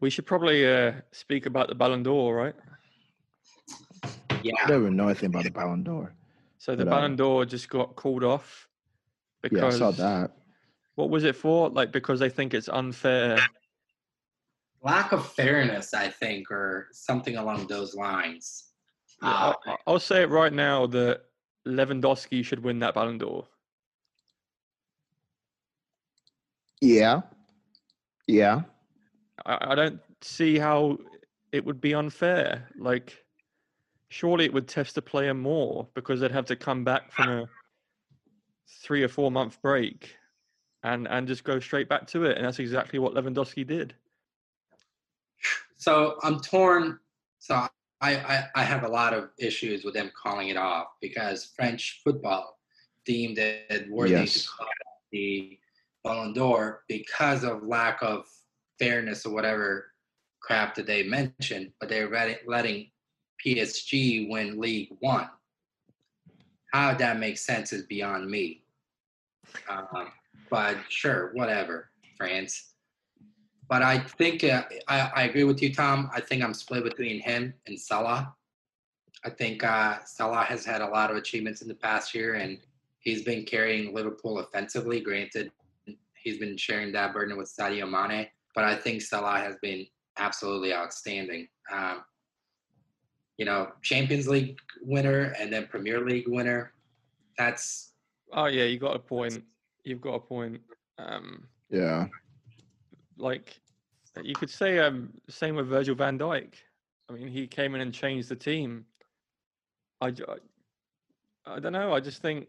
We should probably uh, speak about the Ballon d'Or, right? Yeah. I don't even know anything about the Ballon d'Or. So the But, uh, Ballon d'Or just got called off Yeah, I because saw that. what was it for? Like because they think it's unfair. Lack of fairness, I think, or something along those lines. Yeah, Uh, I'll, I'll say it right now that Lewandowski should win that Ballon d'Or. Yeah. Yeah. I, I don't see how it would be unfair. Like, surely it would test the player more because they'd have to come back from a three or four month break and and just go straight back to it. And that's exactly what Lewandowski did. So I'm torn. So I, I, I have a lot of issues with them calling it off because French football deemed it worthy Yes. to call it the Ballon d'Or because of lack of fairness or whatever crap that they mentioned, but they're letting, PSG win League One. How that makes sense is beyond me. Um, but sure, whatever, France. But I think uh, I, I agree with you, Tom. I think I'm split between him and Salah. I think uh, Salah has had a lot of achievements in the past year, and he's been carrying Liverpool offensively. Granted, he's been sharing that burden with Sadio Mane, but I think Salah has been absolutely outstanding. Um, you know, Champions League winner and then Premier League winner. That's Oh yeah, you got a point. You've got a point. Um, Yeah. like you could say um same with Virgil van Dijk. I mean, he came in and changed the team. I I don't know. I just think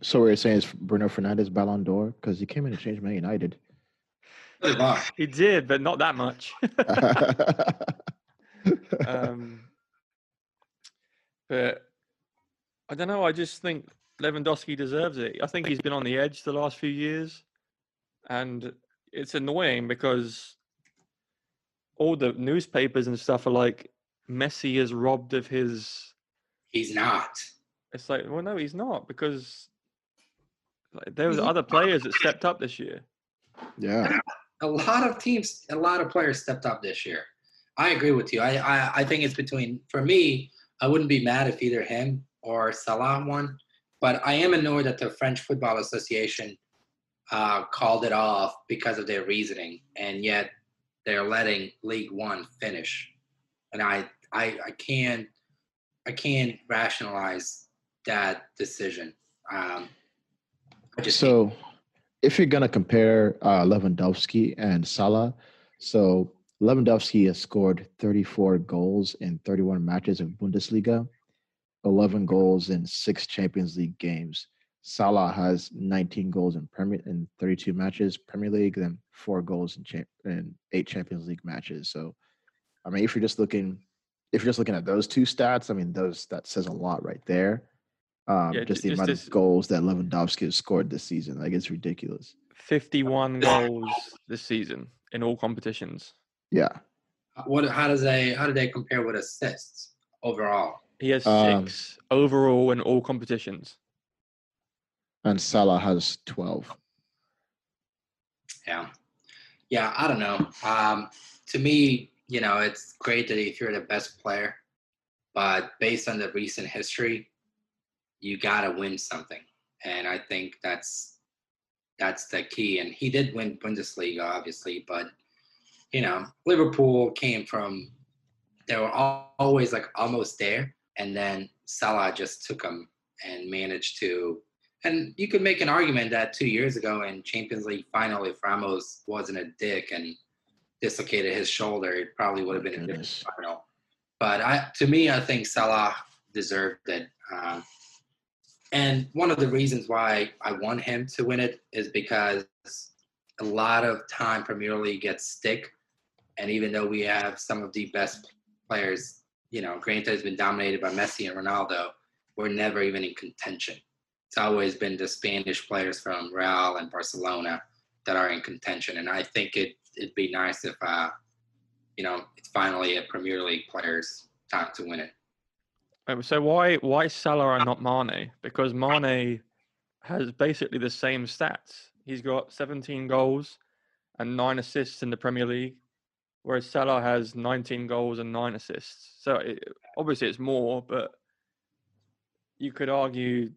So what you're saying is Bruno Fernandes Ballon d'Or because he came in and changed Man United. He did, but not that much. um, but I don't know. I just think Lewandowski deserves it. I think he's been on the edge the last few years, and it's annoying because all the newspapers and stuff are like Messi is robbed of his. he's not. It's like, well, no, he's not because like, there was other players that stepped up this year. yeah. A lot of teams, a lot of players stepped up this year. I agree with you. I, I, I think it's between, for me, I wouldn't be mad if either him or Salah won, but I am annoyed that the French Football Association uh, called it off because of their reasoning, and yet they're letting League One finish, and I, I, I can't, I can't rationalize that decision. Um, So if you're gonna compare uh, Lewandowski and Salah, so Lewandowski has scored 34 goals in 31 matches of Bundesliga, 11 goals in six Champions League games. Salah has 19 goals in Premier in 32 matches Premier League, then four goals in, cha- in eight Champions League matches. So, I mean, if you're just looking, if you're just looking at those two stats, I mean, those that says a lot right there. Um, Yeah, just ju- the just amount this- of goals that Lewandowski has scored this season, like it's ridiculous. 51 goals this season in all competitions. Yeah, what how does they how do they compare with assists overall? He has Um, six overall in all competitions. and Salah has 12. Yeah, yeah. I don't know. Um, to me, you know, it's great that if you're the best player, but based on the recent history, you gotta win something, and I think that's that's the key. And he did win Bundesliga, obviously, but you know, Liverpool came from they were al- always like almost there, and then Salah just took them and managed to. And you could make an argument that two years ago in Champions League final, if Ramos wasn't a dick and dislocated his shoulder, it probably would have been a different final. But I, to me, I think Salah deserved it. Um, and one of the reasons why I want him to win it is because a lot of time Premier League gets stick. And even though we have some of the best players, you know, granted has been dominated by Messi and Ronaldo, we're never even in contention. It's always been the Spanish players from Real and Barcelona that are in contention. And I think it, it'd be nice if, uh, you know, it's finally a Premier League player's time to win it. Um, So why why Salah and not Mane? Because Mane has basically the same stats. He's got 17 goals and nine assists in the Premier League, whereas Salah has 19 goals and nine assists. So it, obviously it's more, but you could argue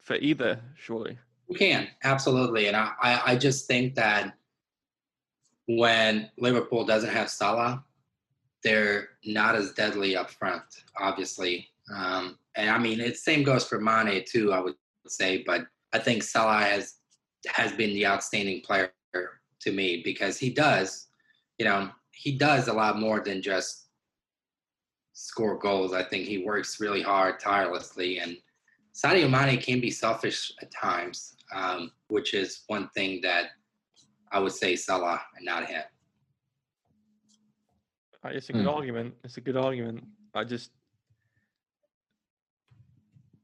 for either, surely. You can absolutely, and I, I, I just think that when Liverpool doesn't have Salah, they're not as deadly up front, obviously. Um, and I mean, it same goes for Mane too. I would say, but I think Salah has has been the outstanding player to me because he does, you know, he does a lot more than just score goals. I think he works really hard, tirelessly, and Sadio Mane can be selfish at times, um, which is one thing that I would say Salah and not him. Uh, It's a good Hmm. argument. It's a good argument. I just,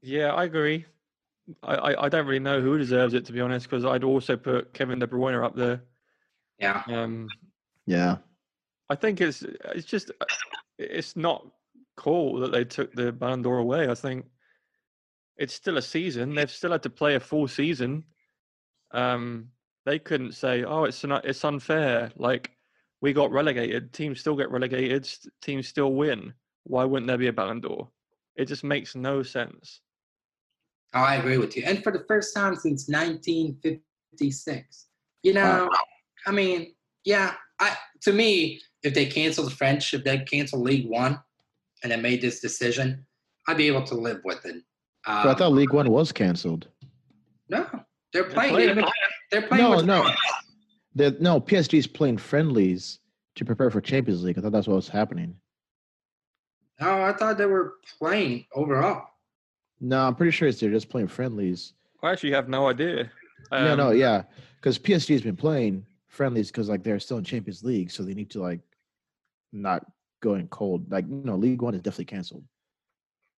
yeah, I agree. I, I, I don't really know who deserves it to be honest, because I'd also put Kevin De Bruyne up there. Yeah, Um, Yeah. I think it's it's just uh, it's not cool that they took the Ballon d'Or away. I think it's still a season. They've still had to play a full season. Um, they couldn't say, "Oh, it's not, it's unfair." Like we got relegated. Teams still get relegated. Teams still win. Why wouldn't there be a Ballon d'Or? It just makes no sense. Oh, I agree with you. And for the first time since 1956, you know, I mean, yeah, I to me, if they canceled French, if they canceled League One, and they made this decision, I'd be able to live with it. Um, But I thought League One was canceled. no, they're playing. They're playing. playing. They're, they're playing. No, with no. France. The, no, PSG's playing friendlies to prepare for Champions League. I thought that's what was happening. No, I thought they were playing overall. No, I'm pretty sure it's they're just playing friendlies. I actually have no idea. no, no, Um, yeah, because PSG's been playing friendlies because like they're still in Champions League, so they need to like not go in cold. Like you know, League One is definitely canceled.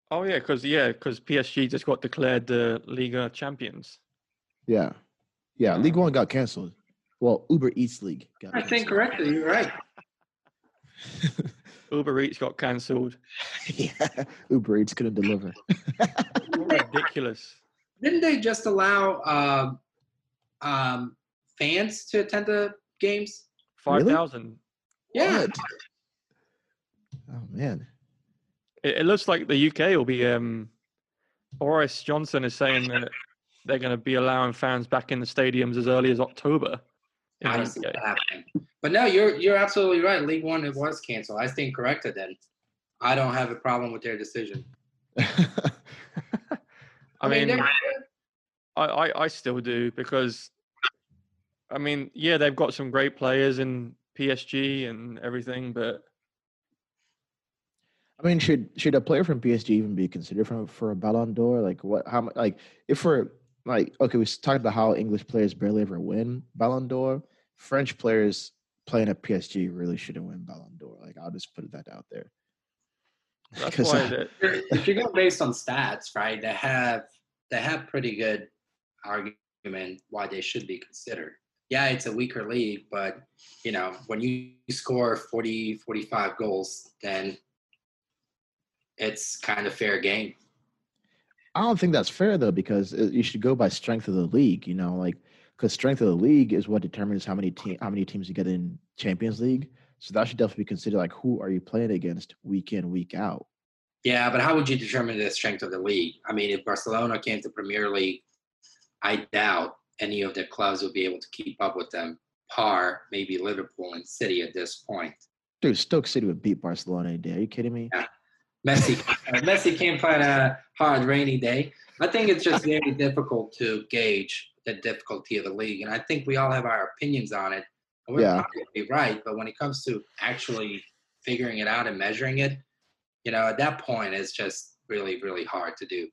Oh yeah, because yeah, because PSG just got declared the Liga champions. Yeah, yeah, League Um, One got canceled. Well, Uber Eats League got. I think correctly. You're right. Uber Eats got cancelled. yeah, Uber Eats couldn't deliver. Ridiculous. Didn't they just allow um, um, fans to attend the games? Five thousand. Really? Yeah. What? Oh man. It, it looks like the UK will be. Um, Boris Johnson is saying that they're going to be allowing fans back in the stadiums as early as October. In I don't see UK. that happening. But no, you're you're absolutely right. League One it was canceled. I stand corrected then. I don't have a problem with their decision. I mean, they're- I, I, I still do because, I mean, yeah, they've got some great players in PSG and everything, but I mean, should should a player from PSG even be considered for for a Ballon d'Or? Like what? How much? Like if we're like okay, we talked about how English players barely ever win Ballon d'Or. French players playing at PSG really shouldn't win Ballon d'Or. Like I'll just put that out there. that's 'Cause, why uh, that, if you go based on stats, right, they have they have pretty good argument why they should be considered. Yeah, it's a weaker league, but you know, when you score 40, 45 goals, then it's kind of fair game. I don't think that's fair though, because it- you should go by strength of the league. You know, like because strength of the league is what determines how many team how many teams you get in Champions League. So that should definitely be considered. Like who are you playing against week in week out? Yeah, but how would you determine the strength of the league? I mean, if Barcelona came to Premier League, I doubt any of the clubs would be able to keep up with them. Par, maybe Liverpool and City at this point. Dude, Stoke City would beat Barcelona any day. Are you kidding me? Messi, uh, Messi can't play on a hard rainy day. I think it's just very difficult to gauge the difficulty of the league, and I think we all have our opinions on it. And we're Yeah. probably right, but when it comes to actually figuring it out and measuring it, you know, at that point, it's just really, really hard to do.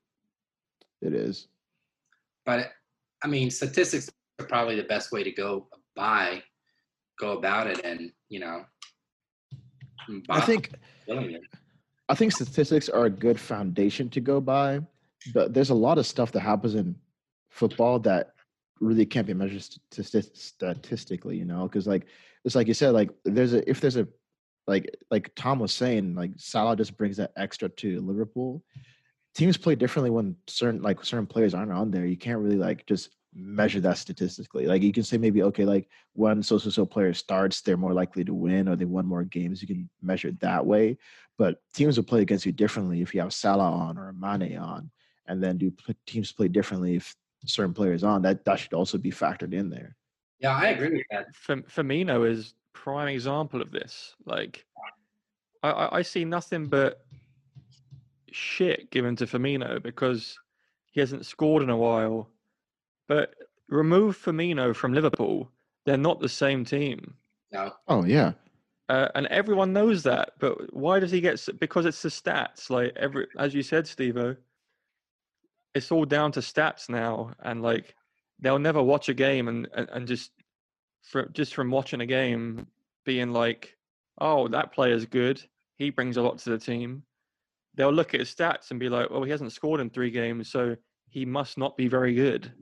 It is. But I mean, statistics are probably the best way to go by, go about it, and you know, I think. I think statistics are a good foundation to go by, but there's a lot of stuff that happens in football that really can't be measured stati- statistically, you know, because like it's like you said, like there's a if there's a like like Tom was saying, like Salah just brings that extra to Liverpool. Teams play differently when certain like certain players aren't on there. You can't really like just measure that statistically. Like you can say maybe okay, like when so so so player starts, they're more likely to win or they won more games. You can measure it that way. But teams will play against you differently if you have Salah on or Mane on, and then do teams play differently if certain players on. That that should also be factored in there. Yeah, I agree with that. Firmino is prime example of this. Like, I, I see nothing but shit given to Firmino because he hasn't scored in a while. But remove Firmino from Liverpool, they're not the same team. No. Oh yeah. Uh, and everyone knows that, but why does he get? Because it's the stats. Like every, as you said, Stevo, it's all down to stats now, and like they'll never watch a game and and, and just for just from watching a game being like, oh, that player's good. He brings a lot to the team. They'll look at his stats and be like, well, he hasn't scored in three games, so he must not be very good.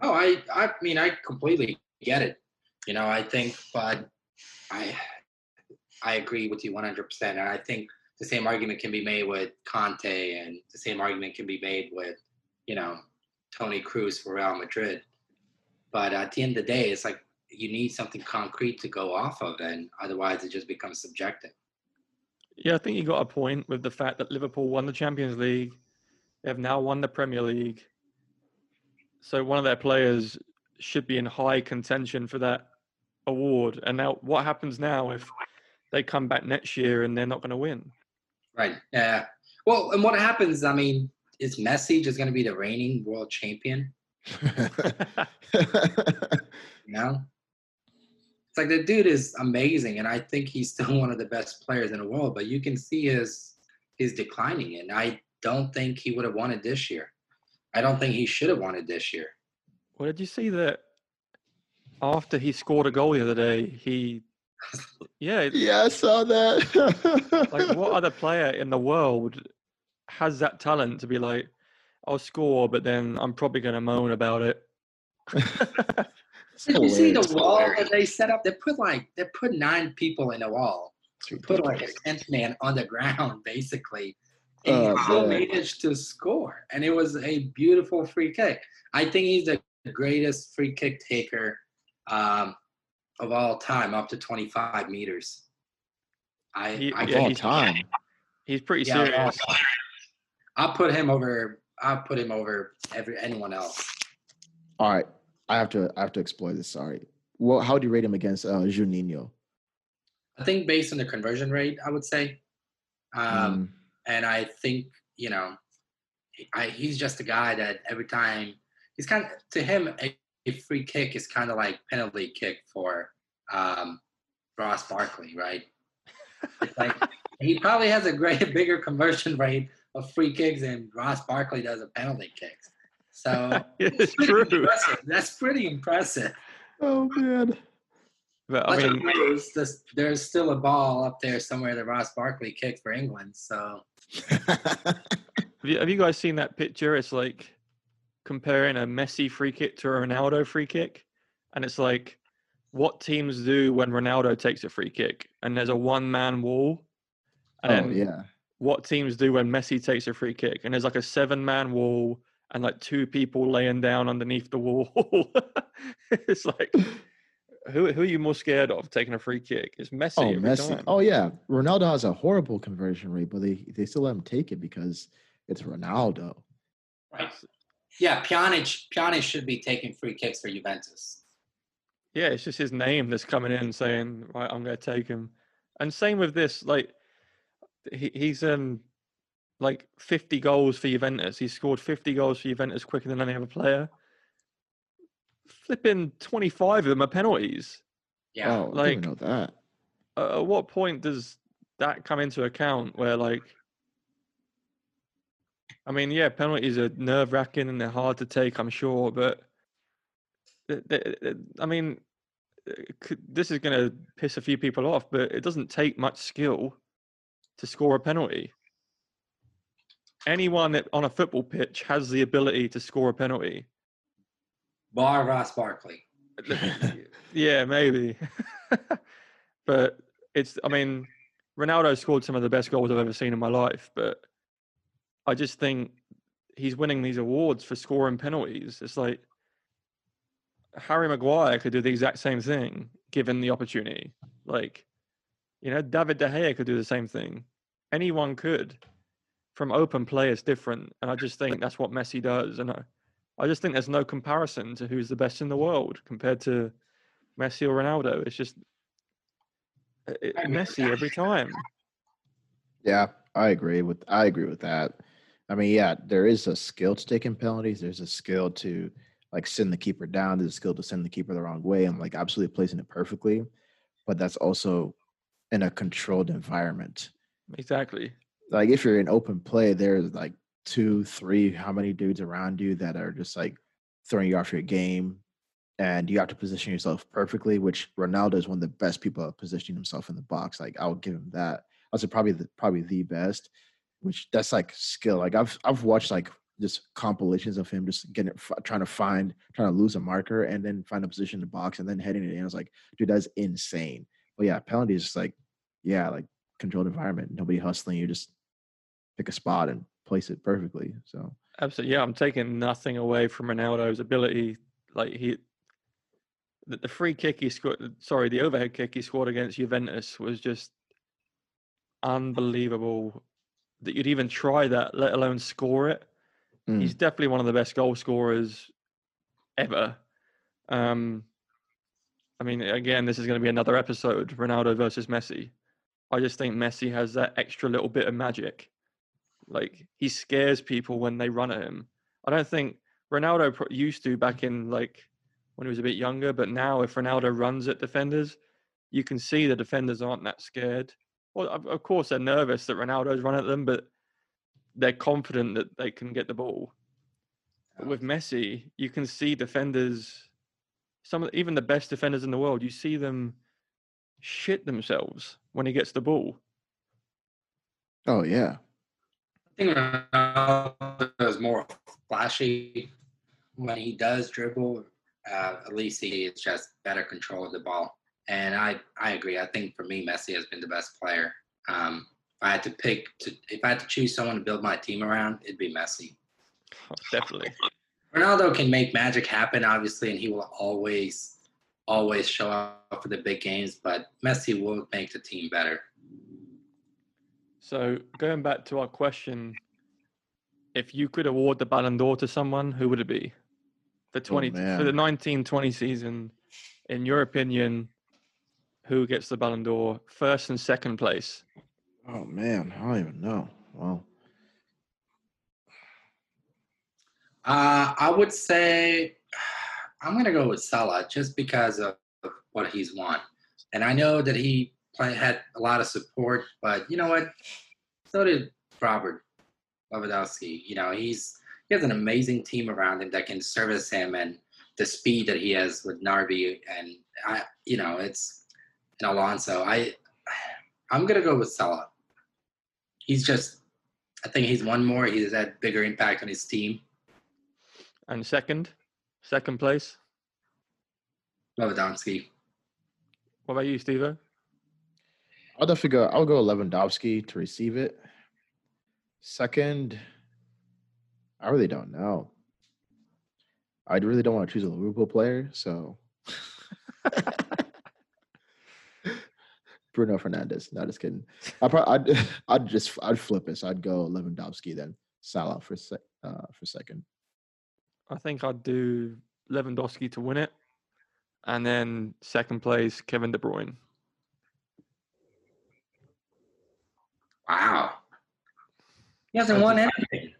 Oh, I I mean I completely get it. You know, I think, but I I agree with you 100%. And I think the same argument can be made with Kanté, and the same argument can be made with, you know, Toni Kroos for Real Madrid. But at the end of the day, it's like you need something concrete to go off of, and otherwise it just becomes subjective. Yeah, I think you got a point with the fact that Liverpool won the Champions League. They have now won the Premier League. So one of their players should be in high contention for that award. And now, what happens now if they come back next year and they're not going to win? Right. Yeah. Well, and what happens? I mean, is Messi just going to be the reigning world champion? you know, it's like the dude is amazing, and I think he's still one of the best players in the world. But you can see his his declining, and I don't think he would have won it this year. I don't think he should have won it this year. Well, did you see that after he scored a goal the other day, he yeah. Yeah, I saw that. like what other player in the world has that talent to be like, I'll score, but then I'm probably gonna moan about it. Did you see the wall that they set up? They put like they put nine people in a wall. They Put like a tenth man on the ground, basically and oh, managed to score. And it was a beautiful free kick. I think he's the greatest free kick taker um, of all time, up to 25 meters. I, he, I yeah, all time. He's pretty yeah, serious. I'll put him over. I'll put him over every anyone else. All right, I have to. I have to explore this. Sorry. Well, how do you rate him against uh, Juninho? I think based on the conversion rate, I would say. Um, mm. And I think, you know, I, he's just a guy that every time he's kind of, to him, a, free kick is kind of like penalty kick for um, Ross Barkley, right? It's like he probably has a great, bigger conversion rate of free kicks than Ross Barkley does of penalty kicks. So it's true. Impressive. That's pretty impressive. Oh man. But, I mean, there's, there's still a ball up there somewhere that Ross Barkley kicked for England. So, have, you, have you guys seen that picture? It's like comparing a Messi free kick to a Ronaldo free kick, and it's like what teams do when Ronaldo takes a free kick, and there's a one-man wall. And oh yeah. What teams do when Messi takes a free kick, and there's like a seven-man wall and like two people laying down underneath the wall. it's like who who are you more scared of taking a free kick? It's Messi. Oh, Messi. Time. Oh yeah, Ronaldo has a horrible conversion rate, but they they still let him take it because it's Ronaldo. Right. Yeah, Pjanic Pjanic should be taking free kicks for Juventus. Yeah, it's just his name that's coming in saying, right, I'm going to take him. And same with this, like he, he's um like 50 goals for Juventus. He's scored 50 goals for Juventus quicker than any other player flipping 25 of them are penalties. Yeah. Oh, like, know that. Uh, at what point does that come into account where, like, I mean, yeah, penalties are nerve wracking and they're hard to take, I'm sure, but I mean, this is going to piss a few people off, but it doesn't take much skill to score a penalty. Anyone on a football pitch has the ability to score a penalty. Bar Ross Barkley. yeah, maybe. but it's, I mean, Ronaldo scored some of the best goals I've ever seen in my life, but I just think he's winning these awards for scoring penalties. It's like Harry Maguire could do the exact same thing given the opportunity. Like, you know, David De Gea could do the same thing. Anyone could. From open play, it's different, and I just think that's what Messi does. And I, I just think there's no comparison to who's the best in the world compared to Messi or Ronaldo. It's just uh, it, I agree with Messi every time. Yeah, I agree with I agree with that. I mean, yeah, there is a skill to taking penalties. There's a skill to like send the keeper down. There's a skill to send the keeper the wrong way and like absolutely placing it perfectly. But that's also in a controlled environment. Exactly. Like if you're in open play, there's like two, three, how many dudes around you that are just like throwing you off your game. And you have to position yourself perfectly, which Ronaldo is one of the best people at positioning himself in the box. Like I'll give him that. I would say probably the probably the best, which that's like skill. Like I've I've watched like just compilations of him just getting trying to find trying to lose a marker and then find a position in the box and then heading it in. I was like, dude, that's insane. But yeah, penalty is just like, yeah, like controlled environment. Nobody hustling you. Just pick a spot and place it perfectly. So Absolutely. Yeah, I'm taking nothing away from Ronaldo's ability. Like he, the, the free kick he scored, sorry, the overhead kick he scored against Juventus was just unbelievable. That you'd even try that, let alone score it. mm, He's definitely one of the best goal scorers ever. Um, I mean, again, this is going to be another episode: Ronaldo versus Messi. I just think Messi has that extra little bit of magic. Like he scares people when they run at him. I don't think Ronaldo used to back in like when he was a bit younger, but now if Ronaldo runs at defenders, you can see the defenders aren't that scared. Well, of, of course they're nervous that Ronaldo's run at them, but they're confident that they can get the ball. But with Messi, you can see defenders, some of, even the best defenders in the world, you see them shit themselves when he gets the ball. oh yeah, I think Ronaldo is more flashy when he does dribble. Uh, at least he is just better control of the ball. And I, I agree. I think for me, Messi has been the best player. Um, if I had to pick, to, if I had to choose someone to build my team around, it'd be Messi. Oh, definitely. Ronaldo can make magic happen, obviously, and he will always, always show up for the big games. But Messi will make the team better. So going back to our question, if you could award the Ballon d'Or to someone, who would it be? For twenty for the man. nineteen twenty season, in your opinion, who gets the Ballon d'Or first and second place? oh man, I don't even know. Well, Uh, I would say I'm gonna go with Salah just because of what he's won, and I know that he play, had a lot of support, but you know what? So did Robert Lewandowski. You know, he's he has an amazing team around him that can service him, and the speed that he has with Gnabry, and I, you know, it's and Alonso. I, I'm gonna go with Salah. He's just, I think he's won more. He's had bigger impact on his team. And second, second place. Lewandowski. What about you, Steve? I'll definitely go. I'll go Lewandowski to receive it. Second, I really don't know. I really don't want to choose a Liverpool player, so Bruno Fernandes. No, just kidding. I probably I'd, I'd just I'd flip it. So I'd go Lewandowski then Salah for sec, uh, for second. I think I'd do Lewandowski to win it, and then second place Kevin De Bruyne. Wow. He hasn't That's won anything.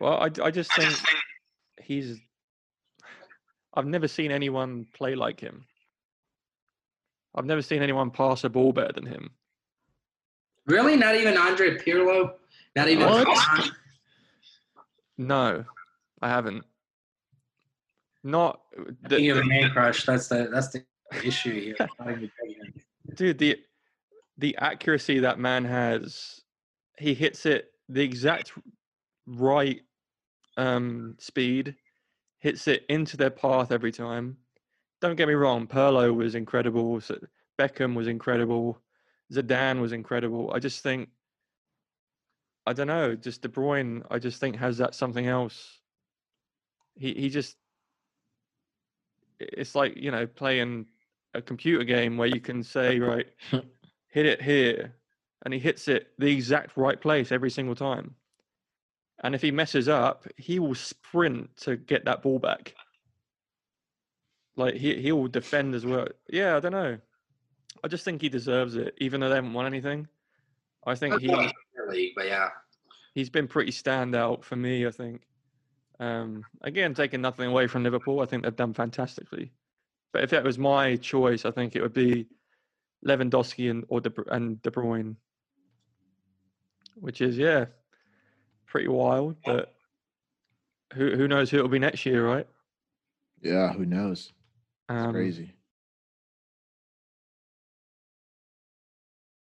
Well, I, I just think he's. I've never seen anyone play like him. I've never seen anyone pass a ball better than him. Really? Not even Andre Pirlo? Not even What? No, I haven't. Not the, you have the- a man crush. That's the that's the issue here. Not even pregnant. dude. The the accuracy that man has, he hits it the exact right um, speed, hits it into their path every time. Don't get me wrong, Pirlo was incredible. Beckham was incredible. Zidane was incredible. I just think, I don't know, just De Bruyne. I just think has that something else. He he just it's like you know playing a computer game where you can say right, hit it here, and he hits it the exact right place every single time. And if he messes up, he will sprint to get that ball back. Like he he will defend as well. Yeah, I don't know. I just think he deserves it, even though they haven't won anything. I think That's he why he's in the league, but yeah. he's been pretty standout for me. I think. Um, again, taking nothing away from Liverpool, I think they've done fantastically. But if that was my choice, I think it would be Lewandowski and or De, and De Bruyne, which is yeah, pretty wild. But who who knows who it'll be next year, right? Yeah, who knows? It's Um, crazy.